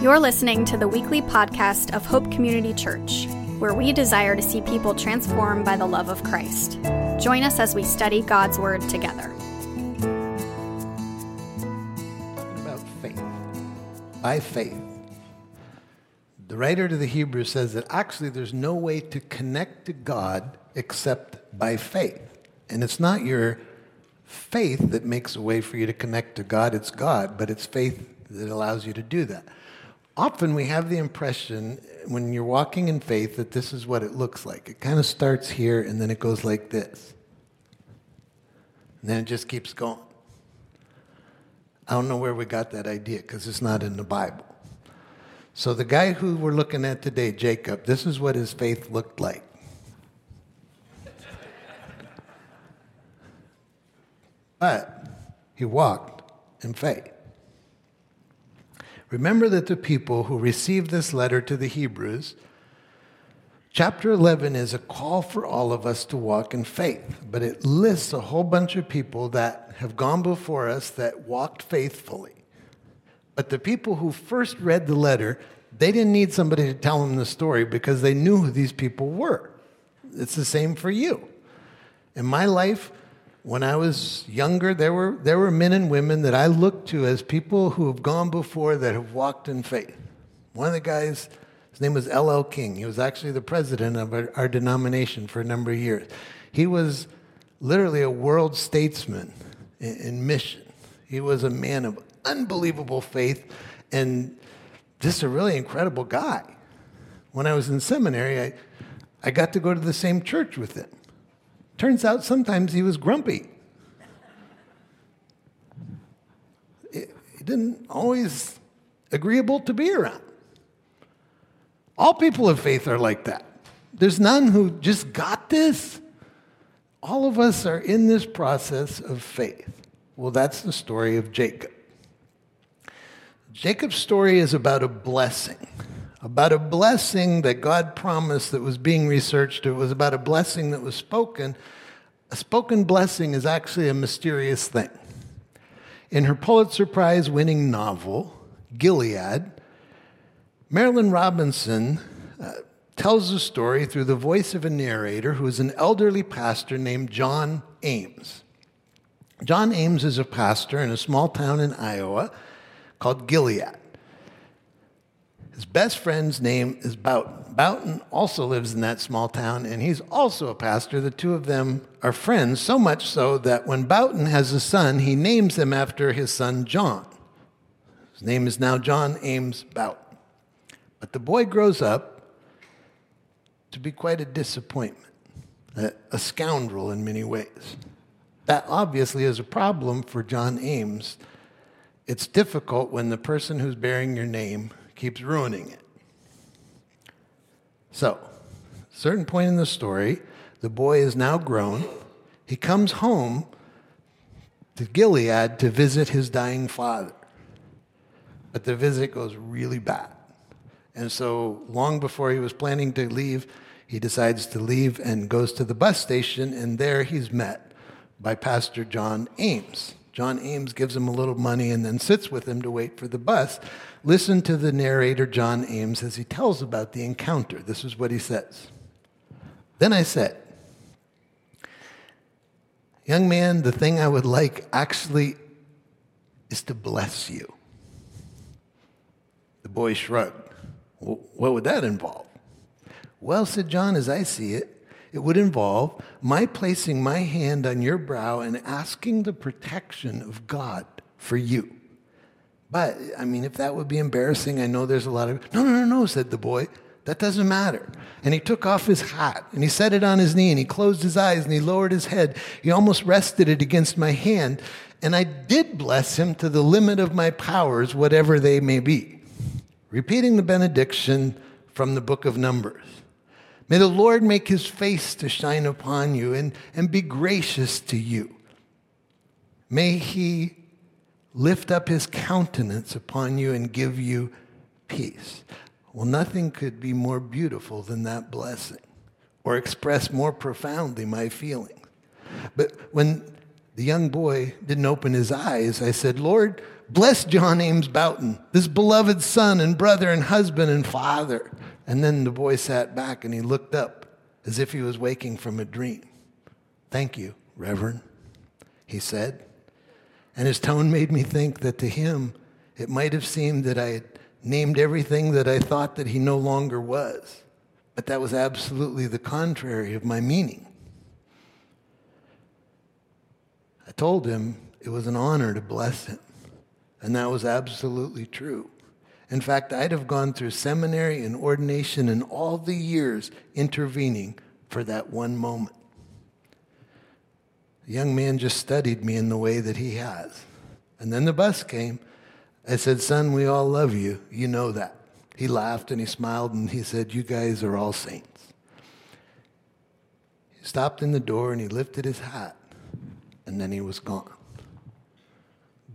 You're listening to the weekly podcast of Hope Community Church, where we desire to see people transformed by the love of Christ. Join us as we study God's Word together. About faith. By faith. The writer to the Hebrews says that actually there's no way to connect to God except by faith. And it's not your faith that makes a way for you to connect to God, it's God, but it's faith that allows you to do that. Often we have the impression when you're walking in faith that this is what it looks like. It kind of starts here and then it goes like this. And then it just keeps going. I don't know where we got that idea because it's not in the Bible. So, the guy who we're looking at today, Jacob, this is what his faith looked like. But he walked in faith. Remember that the people who received this letter to the Hebrews, chapter 11 is a call for all of us to walk in faith, but it lists a whole bunch of people that have gone before us that walked faithfully. But the people who first read the letter, they didn't need somebody to tell them the story because they knew who these people were. It's the same for you. In my life, when I was younger, there were, there were men and women that I looked to as people who have gone before that have walked in faith. One of the guys, his name was L.L. King. He was actually the president of our, our denomination for a number of years. He was literally a world statesman in, in mission. He was a man of unbelievable faith and just a really incredible guy. When I was in seminary, I, I got to go to the same church with him. Turns out sometimes he was grumpy. He didn't always agreeable to be around. All people of faith are like that. There's none who just got this. All of us are in this process of faith. Well, that's the story of Jacob. Jacob's story is about a blessing about a blessing that God promised that was being researched. It was about a blessing that was spoken. A spoken blessing is actually a mysterious thing. In her Pulitzer Prize winning novel, Gilead, Marilynne Robinson uh, tells the story through the voice of a narrator who is an elderly pastor named John Ames. John Ames is a pastor in a small town in Iowa called Gilead. His best friend's name is Boughton. Boughton also lives in that small town, and he's also a pastor. The two of them are friends, so much so that when Boughton has a son, he names him after his son John. His name is now John Ames Boughton. But the boy grows up to be quite a disappointment, a, a scoundrel in many ways. That obviously is a problem for John Ames. It's difficult when the person who's bearing your name keeps ruining it. So, certain point in the story, the boy is now grown. He comes home to Gilead to visit his dying father. But the visit goes really bad. And so, long before he was planning to leave, he decides to leave and goes to the bus station, and there he's met by Pastor John Ames. John Ames gives him a little money and then sits with him to wait for the bus. Listen to the narrator, John Ames, as he tells about the encounter. This is what he says. Then I said, Young man, the thing I would like actually is to bless you. The boy shrugged. What would that involve? Well, said John, as I see it, it would involve my placing my hand on your brow and asking the protection of God for you. But, I mean, if that would be embarrassing, I know there's a lot of. No, no, no, no, said the boy. That doesn't matter. And he took off his hat and he set it on his knee and he closed his eyes and he lowered his head. He almost rested it against my hand. And I did bless him to the limit of my powers, whatever they may be. Repeating the benediction from the book of Numbers. May the Lord make his face to shine upon you and, and be gracious to you. May he lift up his countenance upon you and give you peace. Well, nothing could be more beautiful than that blessing or express more profoundly my feelings. But when the young boy didn't open his eyes, I said, Lord, bless John Ames Boughton, this beloved son and brother and husband and father. And then the boy sat back and he looked up as if he was waking from a dream. Thank you, Reverend, he said. And his tone made me think that to him, it might have seemed that I had named everything that I thought that he no longer was. But that was absolutely the contrary of my meaning. I told him it was an honor to bless him, and that was absolutely true. In fact, I'd have gone through seminary and ordination and all the years intervening for that one moment. The young man just studied me in the way that he has. And then the bus came. I said, Son, we all love you. You know that. He laughed and he smiled and he said, You guys are all saints. He stopped in the door and he lifted his hat and then he was gone.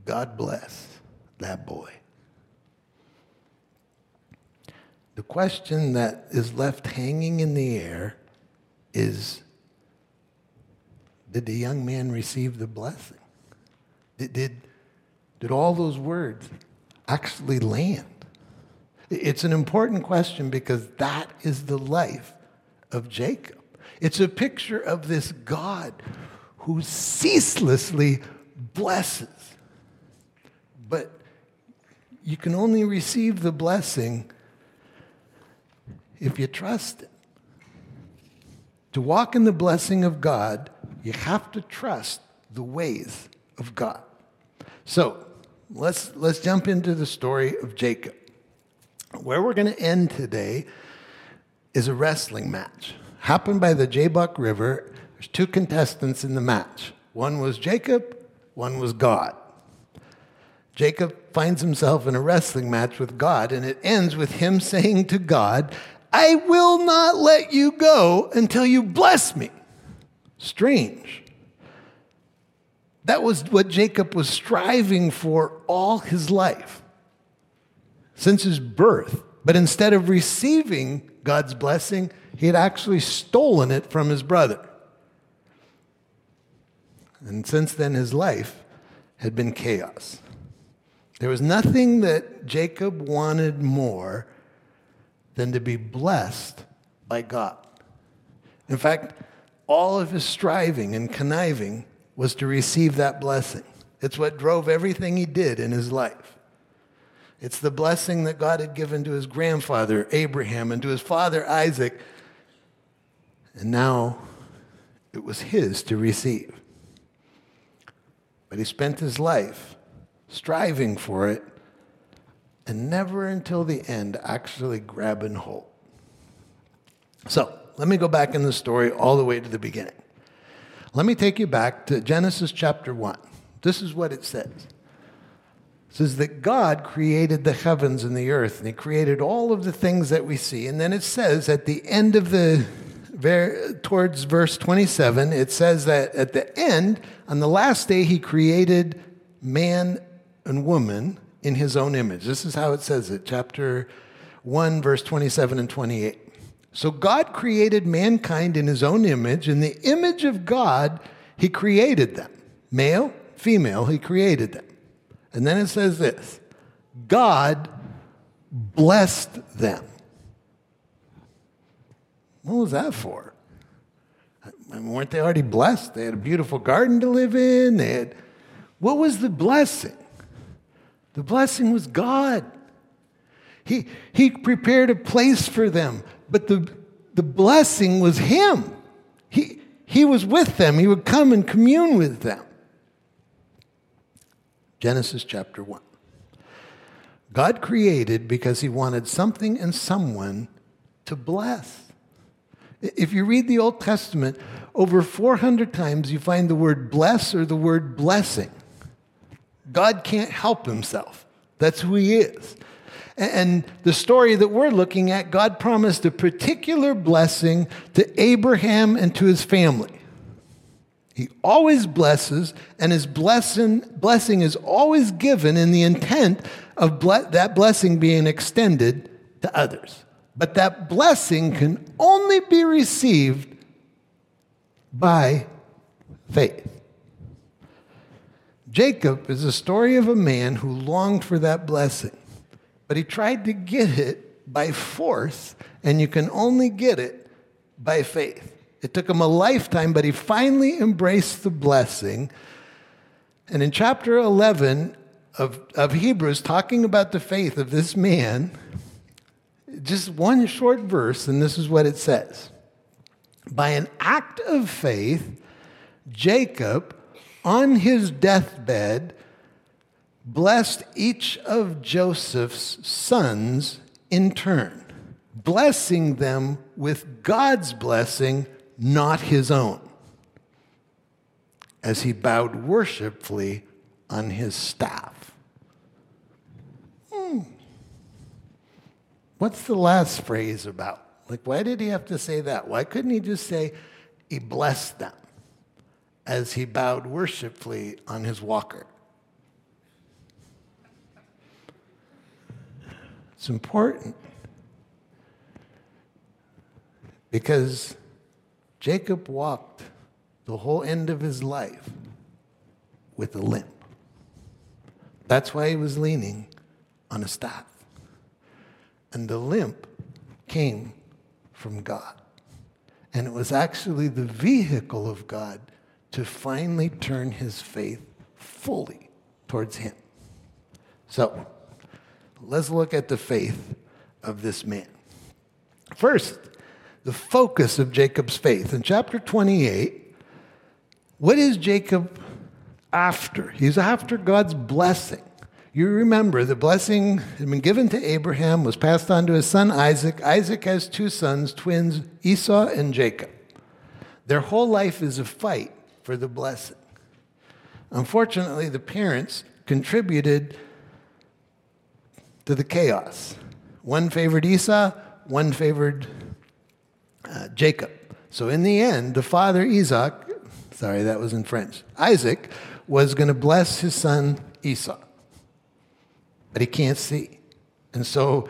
God bless that boy. The question that is left hanging in the air is Did the young man receive the blessing? Did, did, did all those words actually land? It's an important question because that is the life of Jacob. It's a picture of this God who ceaselessly blesses. But you can only receive the blessing if you trust it. To walk in the blessing of God, you have to trust the ways of God. So let's, let's jump into the story of Jacob. Where we're going to end today is a wrestling match. Happened by the Jabbok River. There's two contestants in the match. One was Jacob, one was God. Jacob finds himself in a wrestling match with God, and it ends with him saying to God, I will not let you go until you bless me. Strange. That was what Jacob was striving for all his life, since his birth. But instead of receiving God's blessing, he had actually stolen it from his brother. And since then, his life had been chaos. There was nothing that Jacob wanted more than to be blessed by God. In fact, all of his striving and conniving was to receive that blessing. It's what drove everything he did in his life. It's the blessing that God had given to his grandfather, Abraham, and to his father, Isaac. And now it was his to receive. But he spent his life striving for it and never until the end actually grabbing hold. So let me go back in the story all the way to the beginning. Let me take you back to Genesis chapter 1. This is what it says. It says that God created the heavens and the earth, and He created all of the things that we see. And then it says at the end of the, towards verse 27, it says that at the end, on the last day, He created man and woman in his own image. This is how it says it, chapter 1, verse 27 and 28. So God created mankind in his own image. In the image of God, he created them. Male, female, he created them. And then it says this God blessed them. What was that for? I mean, weren't they already blessed? They had a beautiful garden to live in. They had, what was the blessing? The blessing was God. He, he prepared a place for them, but the, the blessing was Him. He, he was with them, He would come and commune with them. Genesis chapter 1. God created because He wanted something and someone to bless. If you read the Old Testament, over 400 times you find the word bless or the word blessing. God can't help himself. That's who he is. And the story that we're looking at, God promised a particular blessing to Abraham and to his family. He always blesses, and his blessing, blessing is always given in the intent of ble- that blessing being extended to others. But that blessing can only be received by faith. Jacob is a story of a man who longed for that blessing, but he tried to get it by force, and you can only get it by faith. It took him a lifetime, but he finally embraced the blessing. And in chapter 11 of, of Hebrews, talking about the faith of this man, just one short verse, and this is what it says By an act of faith, Jacob, on his deathbed, blessed each of Joseph's sons in turn, blessing them with God's blessing, not his own, as he bowed worshipfully on his staff. Hmm. What's the last phrase about? Like, why did he have to say that? Why couldn't he just say, he blessed them as he bowed worshipfully on his walker? It's important because Jacob walked the whole end of his life with a limp. That's why he was leaning on a staff. And the limp came from God. And it was actually the vehicle of God to finally turn his faith fully towards him. So, let's look at the faith of this man. First, the focus of Jacob's faith. In chapter 28, what is Jacob after? He's after God's blessing. You remember the blessing had been given to Abraham, was passed on to his son Isaac. Isaac has two sons, twins, Esau and Jacob. Their whole life is a fight for the blessing. Unfortunately, the parents contributed to the chaos. One favored Esau, one favored uh, Jacob. So in the end, the father Isaac, sorry, that was in French, Isaac was going to bless his son Esau but he can't see. And so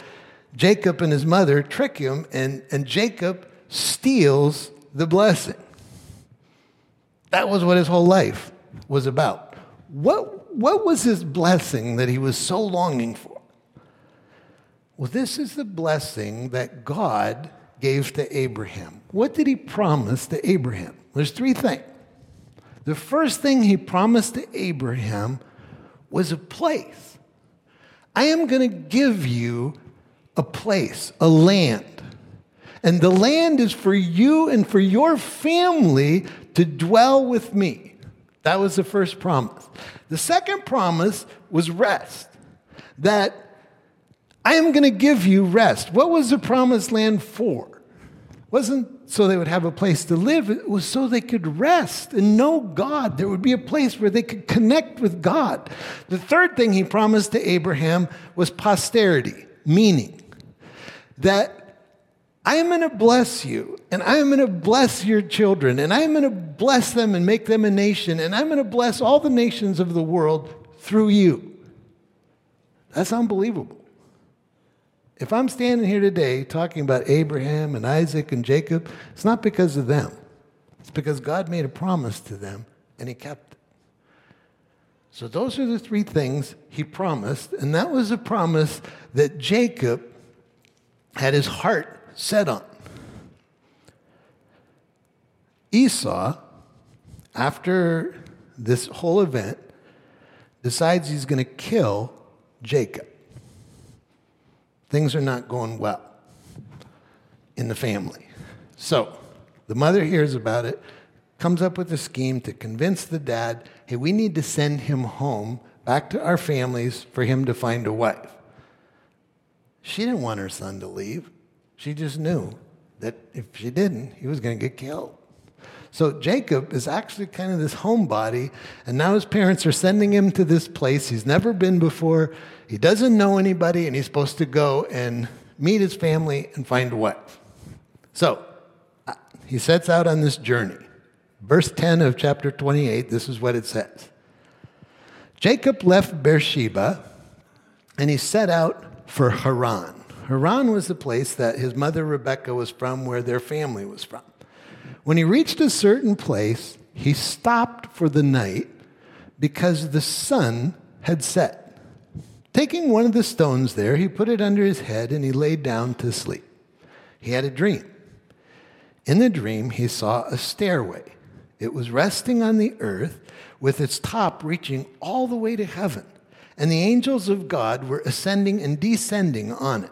Jacob and his mother trick him, and, and Jacob steals the blessing. That was what his whole life was about. What, what was his blessing that he was so longing for? Well, this is the blessing that God gave to Abraham. What did he promise to Abraham? There's three things. The first thing he promised to Abraham was a place I am going to give you a place, a land. And the land is for you and for your family to dwell with me. That was the first promise. The second promise was rest. That I am going to give you rest. What was the promised land for? wasn't so they would have a place to live, it was so they could rest and know God. There would be a place where they could connect with God. The third thing he promised to Abraham was posterity, meaning that I am going to bless you, and I am going to bless your children, and I am going to bless them and make them a nation, and I'm going to bless all the nations of the world through you. That's unbelievable. If I'm standing here today talking about Abraham and Isaac and Jacob, it's not because of them. It's because God made a promise to them and he kept it. So those are the three things he promised, and that was a promise that Jacob had his heart set on. Esau, after this whole event, decides he's going to kill Jacob things are not going well in the family. So the mother hears about it, comes up with a scheme to convince the dad hey, we need to send him home back to our families for him to find a wife. She didn't want her son to leave. She just knew that if she didn't, he was going to get killed. So Jacob is actually kind of this homebody, and now his parents are sending him to this place he's never been before. He doesn't know anybody, and he's supposed to go and meet his family and find a wife. So uh, he sets out on this journey. Verse 10 of chapter 28, this is what it says Jacob left Beersheba and he set out for Haran. Haran was the place that his mother Rebekah was from, where their family was from. When he reached a certain place, he stopped for the night because the sun had set. Taking one of the stones there, he put it under his head and he lay down to sleep. He had a dream. In the dream, he saw a stairway. It was resting on the earth with its top reaching all the way to heaven, and the angels of God were ascending and descending on it.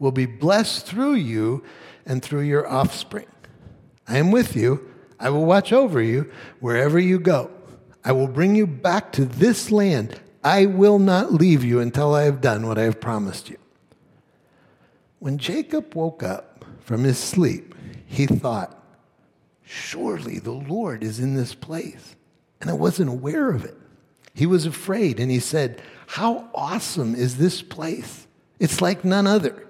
will be blessed through you and through your offspring. I am with you. I will watch over you wherever you go. I will bring you back to this land. I will not leave you until I have done what I have promised you. When Jacob woke up from his sleep, he thought, Surely the Lord is in this place. And I wasn't aware of it. He was afraid and he said, How awesome is this place? It's like none other.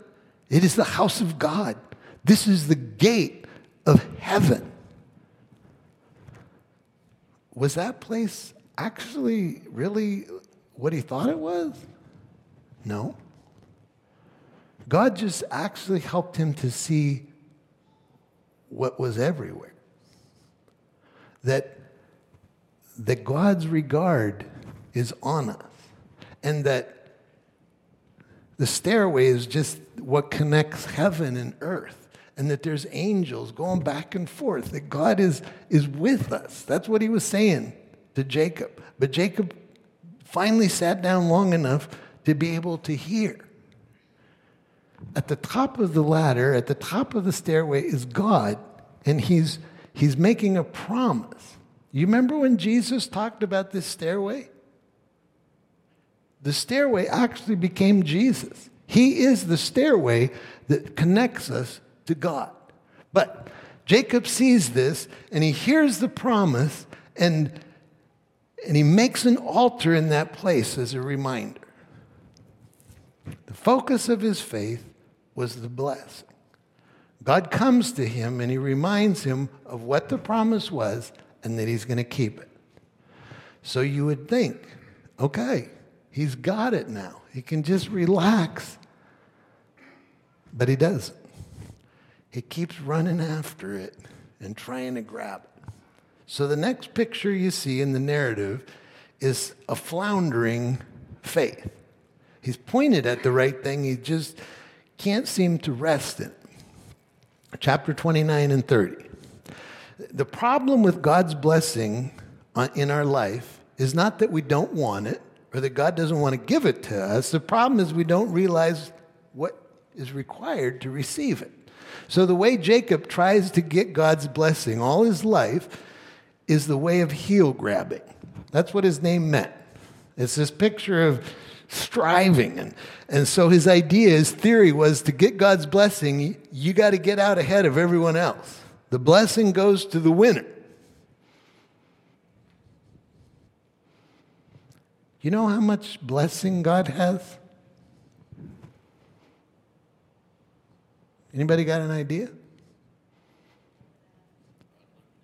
It is the house of God. This is the gate of heaven. Was that place actually really what he thought it was? No. God just actually helped him to see what was everywhere. That, that God's regard is on us, and that the stairway is just what connects heaven and earth, and that there's angels going back and forth, that God is, is with us. That's what he was saying to Jacob. But Jacob finally sat down long enough to be able to hear. At the top of the ladder, at the top of the stairway, is God, and he's, he's making a promise. You remember when Jesus talked about this stairway? The stairway actually became Jesus. He is the stairway that connects us to God. But Jacob sees this and he hears the promise and, and he makes an altar in that place as a reminder. The focus of his faith was the blessing. God comes to him and he reminds him of what the promise was and that he's going to keep it. So you would think, okay, He's got it now. He can just relax. But he doesn't. He keeps running after it and trying to grab it. So the next picture you see in the narrative is a floundering faith. He's pointed at the right thing, he just can't seem to rest it. Chapter 29 and 30. The problem with God's blessing uh, in our life is not that we don't want it, or that God doesn't want to give it to us. The problem is we don't realize what is required to receive it. So, the way Jacob tries to get God's blessing all his life is the way of heel grabbing. That's what his name meant. It's this picture of striving. And, and so, his idea, his theory was to get God's blessing, you, you got to get out ahead of everyone else. The blessing goes to the winner. You know how much blessing God has? Anybody got an idea?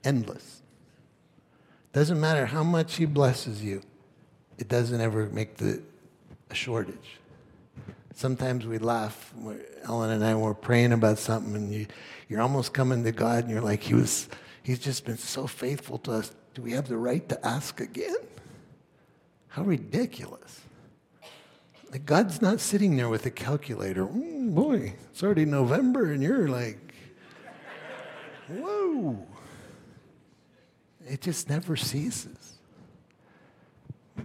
Endless. Doesn't matter how much He blesses you, it doesn't ever make the a shortage. Sometimes we laugh. Ellen and I were praying about something, and you, you're almost coming to God, and you're like, He was, He's just been so faithful to us. Do we have the right to ask again? How ridiculous. God's not sitting there with a calculator. Mm, boy, it's already November, and you're like, whoa. It just never ceases.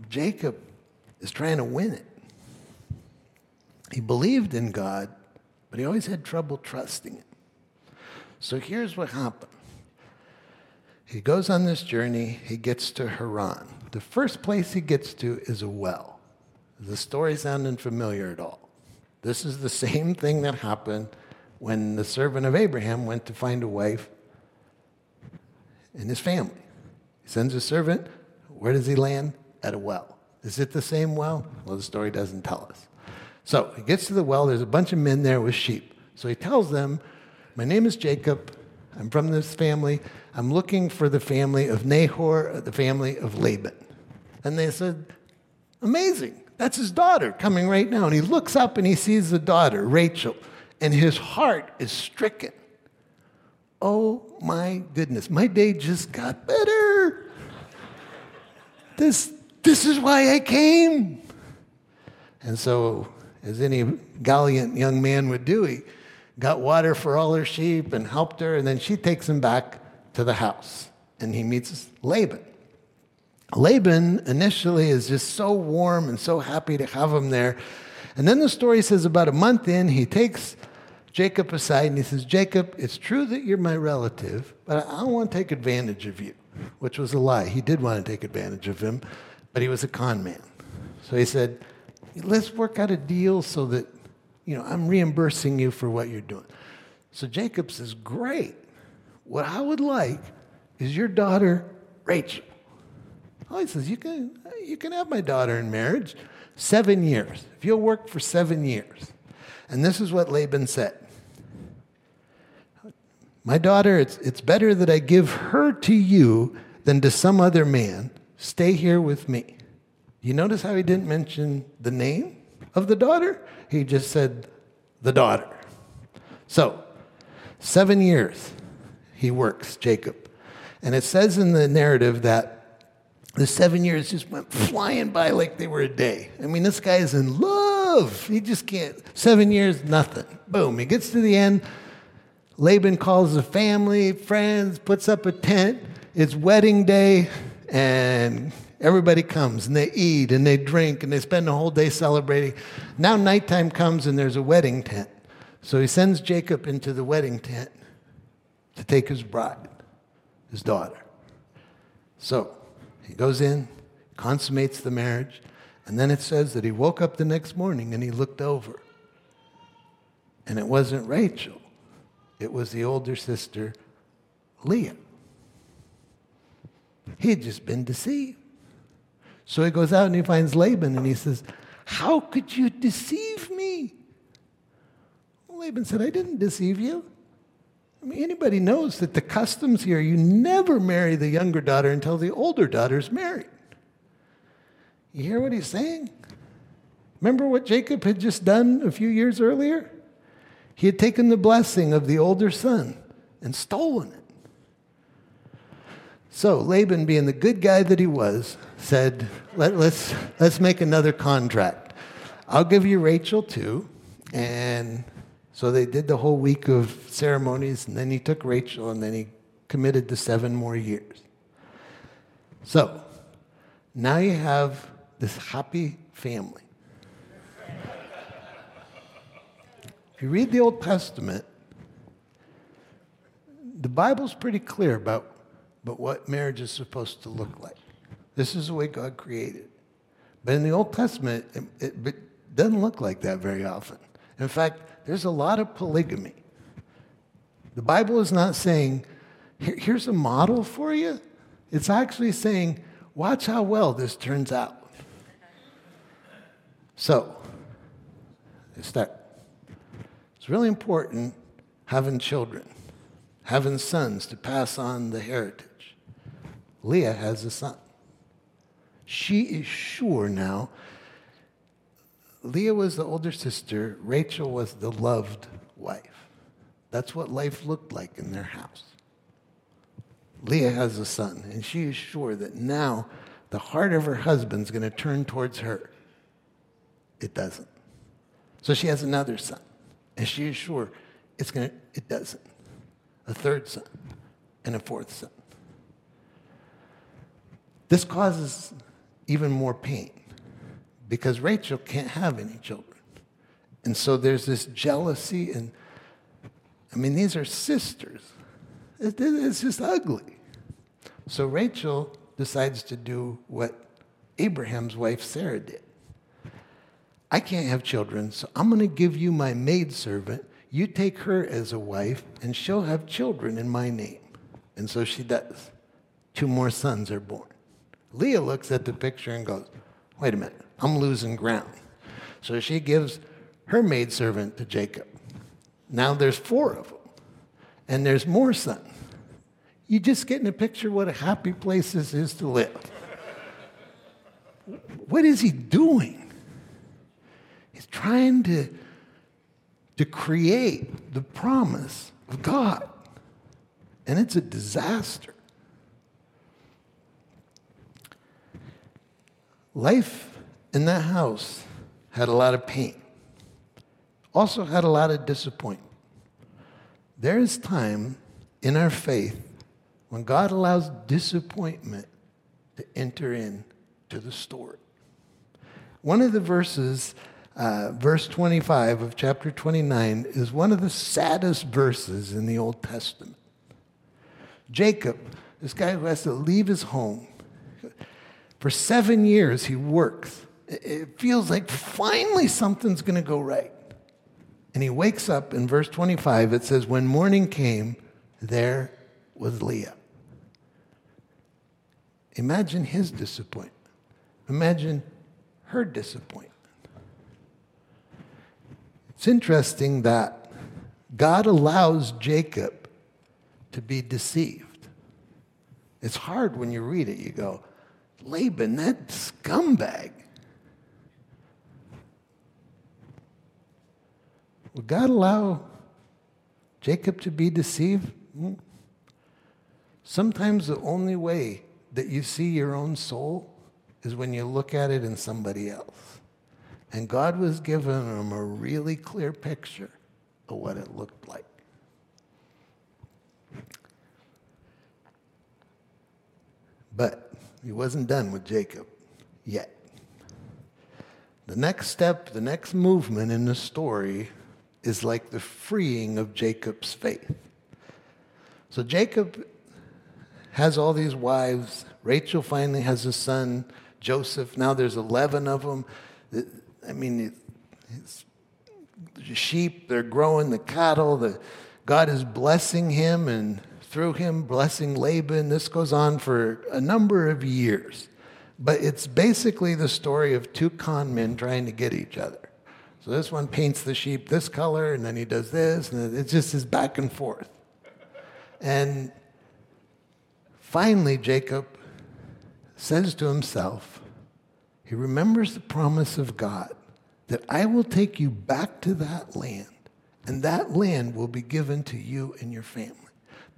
Jacob is trying to win it. He believed in God, but he always had trouble trusting it. So here's what happened. He goes on this journey, he gets to Haran. The first place he gets to is a well. The story sounding familiar at all? This is the same thing that happened when the servant of Abraham went to find a wife in his family. He sends a servant, Where does he land? At a well. Is it the same well? Well, the story doesn't tell us. So he gets to the well. There's a bunch of men there with sheep. So he tells them, My name is Jacob. I'm from this family. I'm looking for the family of Nahor, the family of Laban. And they said, Amazing. That's his daughter coming right now. And he looks up and he sees the daughter, Rachel, and his heart is stricken. Oh my goodness, my day just got better. This, this is why I came. And so, as any gallant young man would do, he got water for all her sheep and helped her, and then she takes him back to the house. And he meets Laban. Laban initially is just so warm and so happy to have him there. And then the story says about a month in, he takes Jacob aside and he says, Jacob, it's true that you're my relative, but I don't want to take advantage of you, which was a lie. He did want to take advantage of him, but he was a con man. So he said, let's work out a deal so that, you know, I'm reimbursing you for what you're doing. So Jacob says, great. What I would like is your daughter, Rachel. Oh, he says, you can, you can have my daughter in marriage. Seven years. If you'll work for seven years. And this is what Laban said My daughter, it's, it's better that I give her to you than to some other man. Stay here with me. You notice how he didn't mention the name of the daughter? He just said, the daughter. So, seven years he works, Jacob. And it says in the narrative that the seven years just went flying by like they were a day. I mean, this guy is in love. He just can't. Seven years, nothing. Boom. He gets to the end. Laban calls the family, friends, puts up a tent. It's wedding day, and everybody comes and they eat and they drink and they spend the whole day celebrating. Now, nighttime comes and there's a wedding tent. So he sends Jacob into the wedding tent to take his bride, his daughter. So, he goes in, consummates the marriage, and then it says that he woke up the next morning and he looked over. And it wasn't Rachel, it was the older sister, Leah. He had just been deceived. So he goes out and he finds Laban and he says, How could you deceive me? Laban said, I didn't deceive you. I mean, anybody knows that the customs here, you never marry the younger daughter until the older daughter's married. You hear what he's saying? Remember what Jacob had just done a few years earlier? He had taken the blessing of the older son and stolen it. So Laban, being the good guy that he was, said, Let, let's, let's make another contract. I'll give you Rachel too, and so they did the whole week of ceremonies, and then he took Rachel, and then he committed to seven more years. So now you have this happy family. if you read the Old Testament, the Bible's pretty clear about, about what marriage is supposed to look like. This is the way God created. But in the Old Testament, it, it, it doesn't look like that very often. In fact, there's a lot of polygamy. The Bible is not saying, here's a model for you. It's actually saying, watch how well this turns out. So, it's that. It's really important having children, having sons to pass on the heritage. Leah has a son. She is sure now Leah was the older sister, Rachel was the loved wife. That's what life looked like in their house. Leah has a son, and she is sure that now the heart of her husband's going to turn towards her. It doesn't. So she has another son, and she is sure it's going to, it doesn't. A third son, and a fourth son. This causes even more pain because Rachel can't have any children. And so there's this jealousy, and I mean, these are sisters. It's just ugly. So Rachel decides to do what Abraham's wife Sarah did. I can't have children, so I'm going to give you my maidservant. You take her as a wife, and she'll have children in my name. And so she does. Two more sons are born Leah looks at the picture and goes, Wait a minute, I'm losing ground. So she gives her maidservant to Jacob. Now there's four of them, and there's more sons. You just getting a picture what a happy place this is to live. what is he doing? He's trying to, to create the promise of God, and it's a disaster. Life in that house had a lot of pain, also had a lot of disappointment. There is time in our faith when God allows disappointment to enter in to the story. One of the verses, uh, verse 25 of chapter 29, is one of the saddest verses in the Old Testament. Jacob, this guy who has to leave his home, for seven years he works. It feels like finally something's going to go right. And he wakes up in verse 25, it says, When morning came, there was Leah. Imagine his disappointment. Imagine her disappointment. It's interesting that God allows Jacob to be deceived. It's hard when you read it. You go, Laban, that scumbag. Would God allow Jacob to be deceived? Hmm. Sometimes the only way that you see your own soul is when you look at it in somebody else. And God was giving him a really clear picture of what it looked like. But he wasn't done with Jacob yet. The next step, the next movement in the story is like the freeing of Jacob's faith. So Jacob has all these wives. Rachel finally has a son, Joseph. Now there's 11 of them. I mean, the sheep, they're growing, the cattle, the, God is blessing him and through him blessing Laban. This goes on for a number of years. But it's basically the story of two con men trying to get each other. So this one paints the sheep this color, and then he does this, and it just is back and forth. And finally, Jacob says to himself, he remembers the promise of God that I will take you back to that land, and that land will be given to you and your family.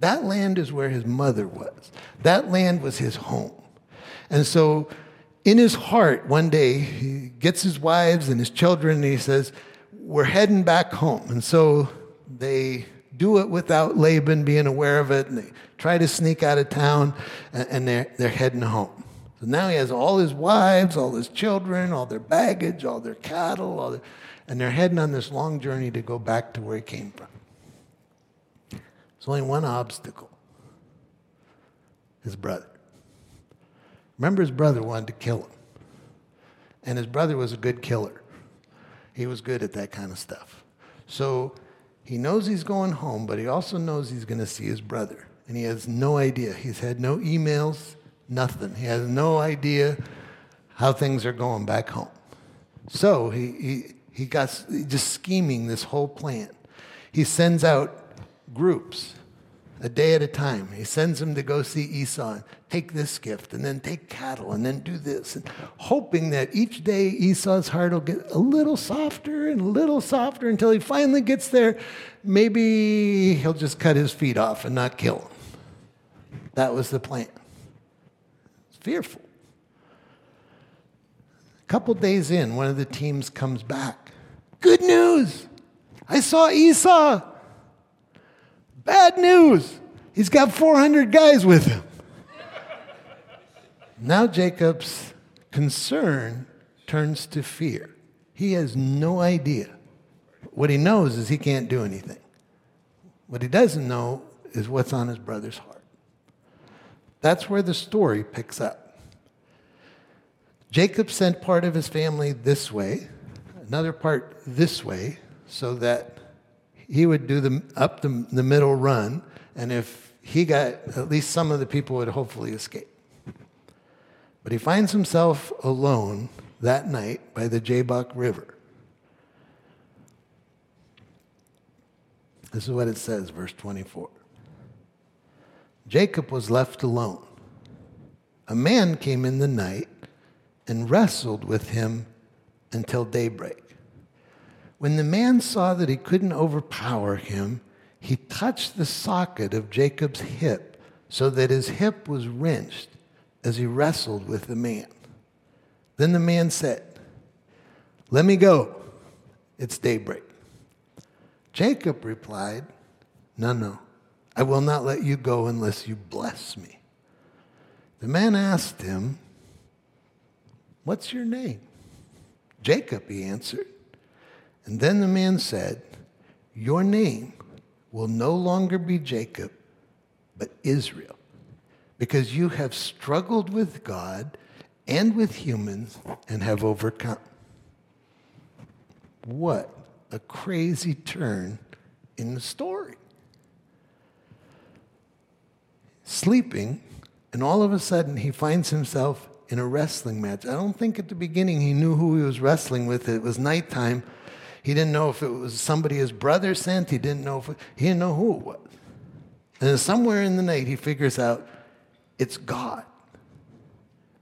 That land is where his mother was. That land was his home. And so in his heart, one day, he gets his wives and his children and he says, We're heading back home. And so they do it without Laban being aware of it and they try to sneak out of town and they're, they're heading home. So now he has all his wives, all his children, all their baggage, all their cattle, all their, and they're heading on this long journey to go back to where he came from. There's only one obstacle his brother. Remember, his brother wanted to kill him. And his brother was a good killer. He was good at that kind of stuff. So he knows he's going home, but he also knows he's going to see his brother. And he has no idea. He's had no emails, nothing. He has no idea how things are going back home. So he, he, he got just scheming this whole plan. He sends out groups a day at a time. He sends them to go see Esau, take this gift, and then take cattle, and then do this, and hoping that each day Esau's heart will get a little softer and a little softer until he finally gets there. Maybe he'll just cut his feet off and not kill him. That was the plan. It's fearful. A couple days in, one of the teams comes back. Good news! I saw Esau. Bad news. He's got 400 guys with him. now Jacob's concern turns to fear. He has no idea. What he knows is he can't do anything. What he doesn't know is what's on his brother's heart. That's where the story picks up. Jacob sent part of his family this way, another part this way, so that he would do the up the, the middle run, and if he got at least some of the people would hopefully escape. But he finds himself alone that night by the Jabbok River. This is what it says, verse 24. Jacob was left alone. A man came in the night and wrestled with him until daybreak. When the man saw that he couldn't overpower him, he touched the socket of Jacob's hip so that his hip was wrenched as he wrestled with the man. Then the man said, Let me go. It's daybreak. Jacob replied, No, no, I will not let you go unless you bless me. The man asked him, What's your name? Jacob, he answered. And then the man said, Your name will no longer be Jacob, but Israel, because you have struggled with God and with humans and have overcome. What a crazy turn in the story. Sleeping, and all of a sudden he finds himself in a wrestling match. I don't think at the beginning he knew who he was wrestling with. It was nighttime. He didn't know if it was somebody his brother sent. He didn't know if it, he didn't know who it was. And somewhere in the night he figures out it's God.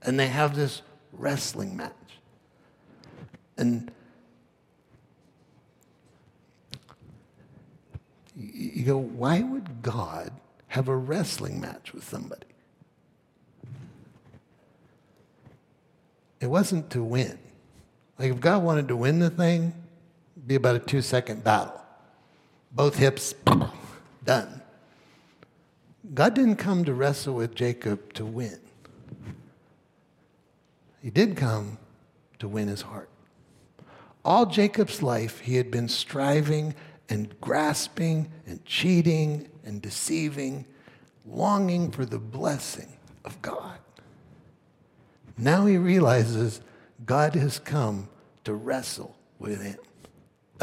And they have this wrestling match. And you go, why would God have a wrestling match with somebody? It wasn't to win. Like if God wanted to win the thing, be about a two second battle. Both hips, done. God didn't come to wrestle with Jacob to win. He did come to win his heart. All Jacob's life, he had been striving and grasping and cheating and deceiving, longing for the blessing of God. Now he realizes God has come to wrestle with him.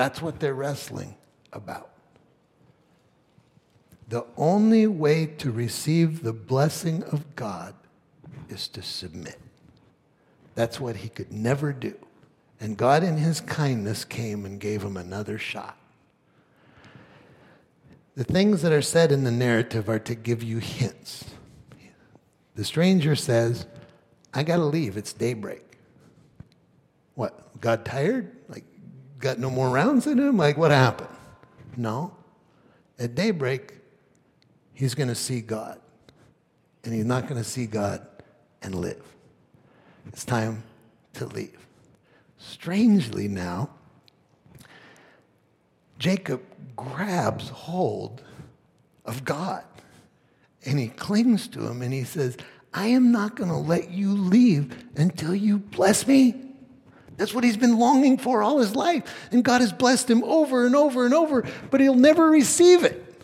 That's what they're wrestling about. The only way to receive the blessing of God is to submit. That's what he could never do. And God, in his kindness, came and gave him another shot. The things that are said in the narrative are to give you hints. The stranger says, I got to leave. It's daybreak. What? Got tired? Like, got no more rounds in him? Like, what happened? No. At daybreak, he's going to see God. And he's not going to see God and live. It's time to leave. Strangely, now, Jacob grabs hold of God and he clings to him and he says, I am not going to let you leave until you bless me. That's what he's been longing for all his life. And God has blessed him over and over and over, but he'll never receive it.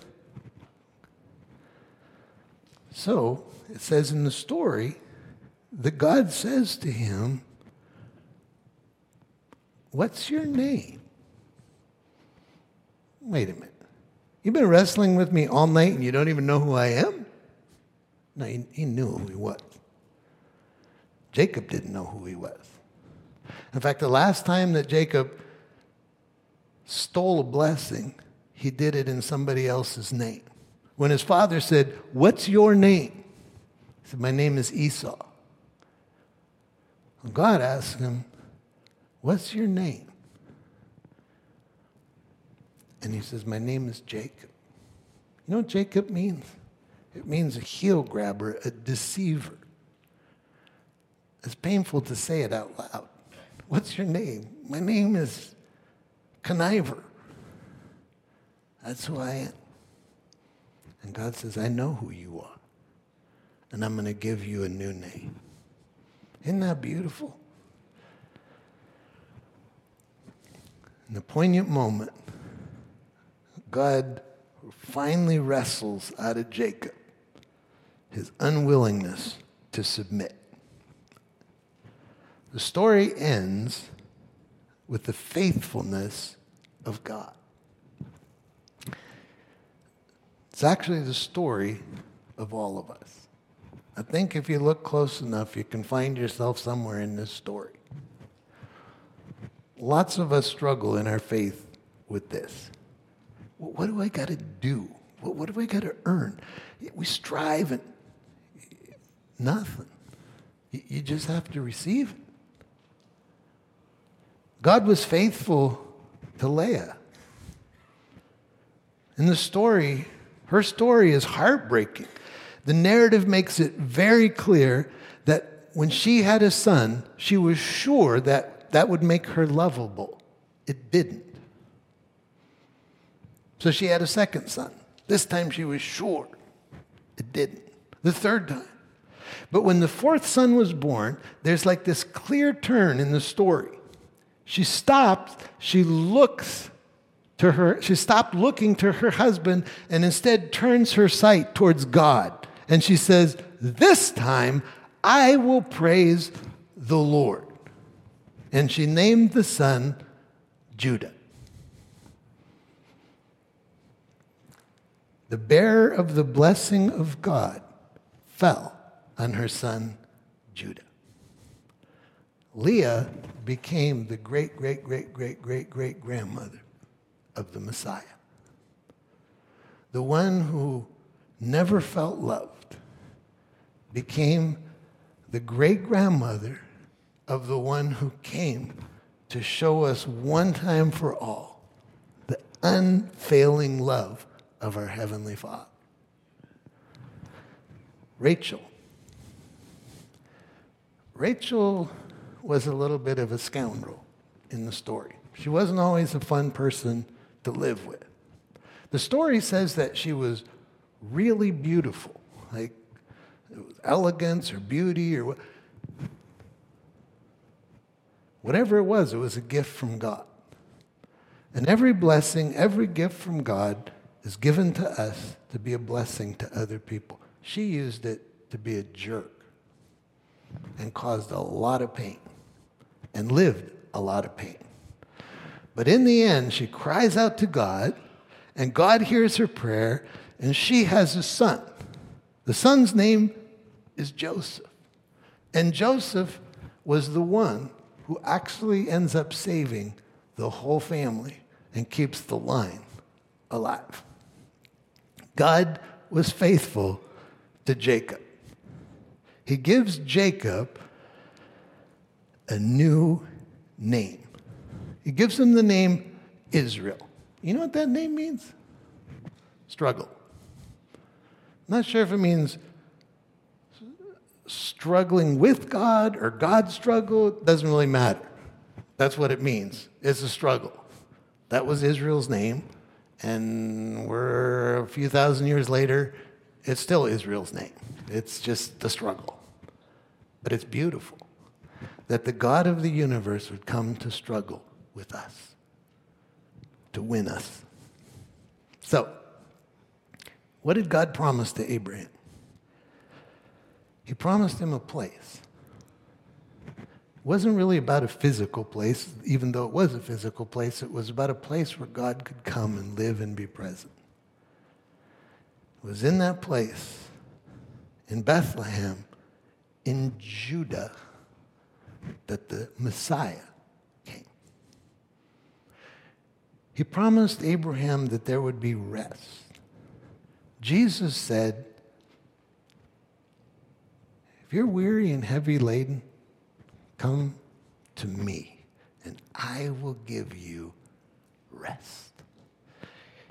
So it says in the story that God says to him, What's your name? Wait a minute. You've been wrestling with me all night and you don't even know who I am? No, he, he knew who he was. Jacob didn't know who he was. In fact, the last time that Jacob stole a blessing, he did it in somebody else's name. When his father said, What's your name? He said, My name is Esau. God asked him, What's your name? And he says, My name is Jacob. You know what Jacob means? It means a heel grabber, a deceiver. It's painful to say it out loud. What's your name? My name is Conniver. That's who I am. And God says, I know who you are. And I'm going to give you a new name. Isn't that beautiful? In the poignant moment, God finally wrestles out of Jacob his unwillingness to submit. The story ends with the faithfulness of God. It's actually the story of all of us. I think if you look close enough, you can find yourself somewhere in this story. Lots of us struggle in our faith with this. What do I got to do? What do I got to earn? We strive and nothing. You just have to receive it. God was faithful to Leah. In the story, her story is heartbreaking. The narrative makes it very clear that when she had a son, she was sure that that would make her lovable. It didn't. So she had a second son. This time she was sure it didn't. The third time. But when the fourth son was born, there's like this clear turn in the story. She stops, she looks to her, she stopped looking to her husband and instead turns her sight towards God. And she says, This time I will praise the Lord. And she named the son Judah. The bearer of the blessing of God fell on her son Judah. Leah became the great, great, great, great, great, great grandmother of the Messiah. The one who never felt loved became the great grandmother of the one who came to show us one time for all the unfailing love of our Heavenly Father. Rachel. Rachel was a little bit of a scoundrel in the story. She wasn't always a fun person to live with. The story says that she was really beautiful, like elegance or beauty or whatever it was, it was a gift from God. And every blessing, every gift from God is given to us to be a blessing to other people. She used it to be a jerk and caused a lot of pain and lived a lot of pain. But in the end, she cries out to God, and God hears her prayer, and she has a son. The son's name is Joseph. And Joseph was the one who actually ends up saving the whole family and keeps the line alive. God was faithful to Jacob. He gives Jacob a new name. He gives him the name Israel. You know what that name means? Struggle. Not sure if it means struggling with God or God struggle. It doesn't really matter. That's what it means. It's a struggle. That was Israel's name. And we're a few thousand years later, it's still Israel's name. It's just the struggle. But it's beautiful that the God of the universe would come to struggle with us, to win us. So, what did God promise to Abraham? He promised him a place. It wasn't really about a physical place, even though it was a physical place. It was about a place where God could come and live and be present. It was in that place, in Bethlehem, in Judah, that the Messiah came. He promised Abraham that there would be rest. Jesus said, If you're weary and heavy laden, come to me, and I will give you rest.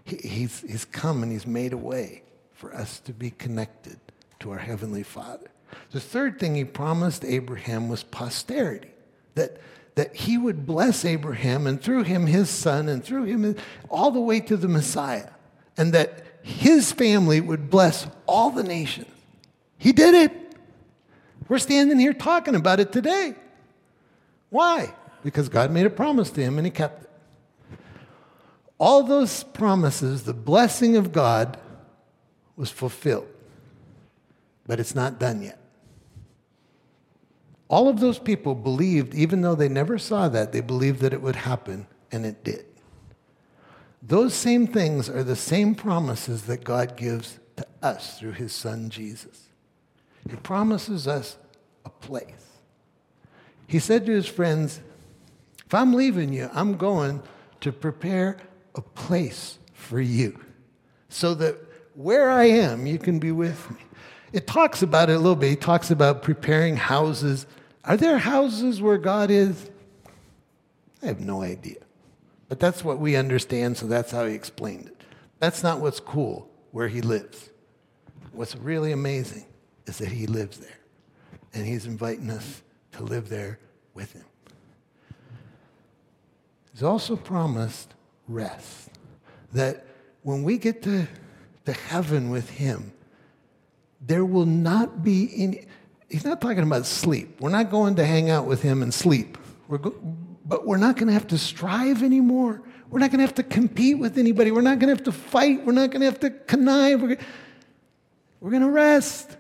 He, he's, he's come and he's made a way for us to be connected to our Heavenly Father. The third thing he promised Abraham was posterity, that, that he would bless Abraham and through him his son and through him all the way to the Messiah, and that his family would bless all the nations. He did it. We're standing here talking about it today. Why? Because God made a promise to him and he kept it. All those promises, the blessing of God was fulfilled, but it's not done yet. All of those people believed, even though they never saw that, they believed that it would happen, and it did. Those same things are the same promises that God gives to us through his son Jesus. He promises us a place. He said to his friends, If I'm leaving you, I'm going to prepare a place for you so that where I am, you can be with me. It talks about it a little bit. He talks about preparing houses. Are there houses where God is? I have no idea. But that's what we understand, so that's how he explained it. That's not what's cool where he lives. What's really amazing is that he lives there. And he's inviting us to live there with him. He's also promised rest. That when we get to, to heaven with him, there will not be any. He's not talking about sleep. We're not going to hang out with him and sleep. We're go, but we're not going to have to strive anymore. We're not going to have to compete with anybody. We're not going to have to fight. We're not going to have to connive. We're, we're going to rest.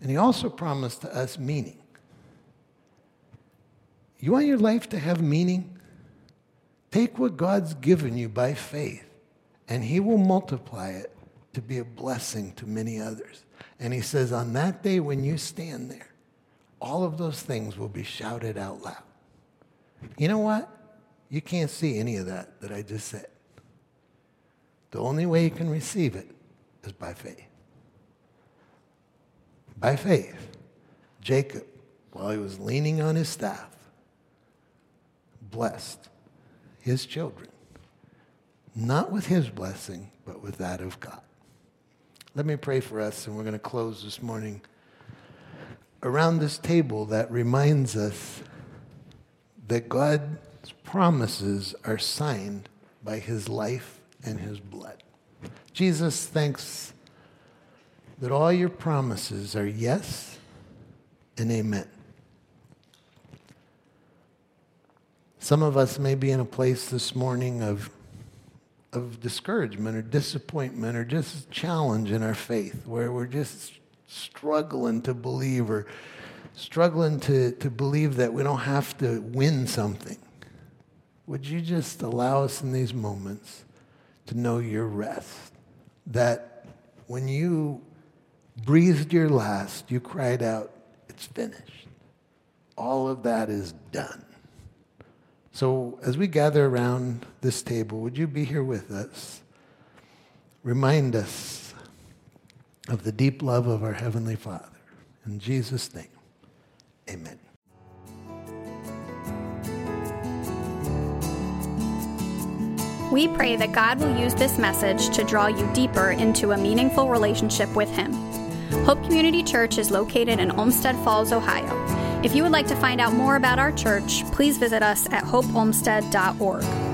And he also promised to us meaning. You want your life to have meaning? Take what God's given you by faith, and he will multiply it to be a blessing to many others. And he says, on that day when you stand there, all of those things will be shouted out loud. You know what? You can't see any of that that I just said. The only way you can receive it is by faith. By faith, Jacob, while he was leaning on his staff, blessed his children, not with his blessing, but with that of God. Let me pray for us, and we're going to close this morning around this table that reminds us that God's promises are signed by his life and his blood. Jesus, thanks that all your promises are yes and amen. Some of us may be in a place this morning of, of discouragement or disappointment or just challenge in our faith where we're just struggling to believe or struggling to, to believe that we don't have to win something, would you just allow us in these moments to know your rest? That when you breathed your last, you cried out, It's finished. All of that is done. So, as we gather around this table, would you be here with us? Remind us of the deep love of our Heavenly Father. In Jesus' name, amen. We pray that God will use this message to draw you deeper into a meaningful relationship with Him. Hope Community Church is located in Olmsted Falls, Ohio. If you would like to find out more about our church, please visit us at hopeolmsted.org.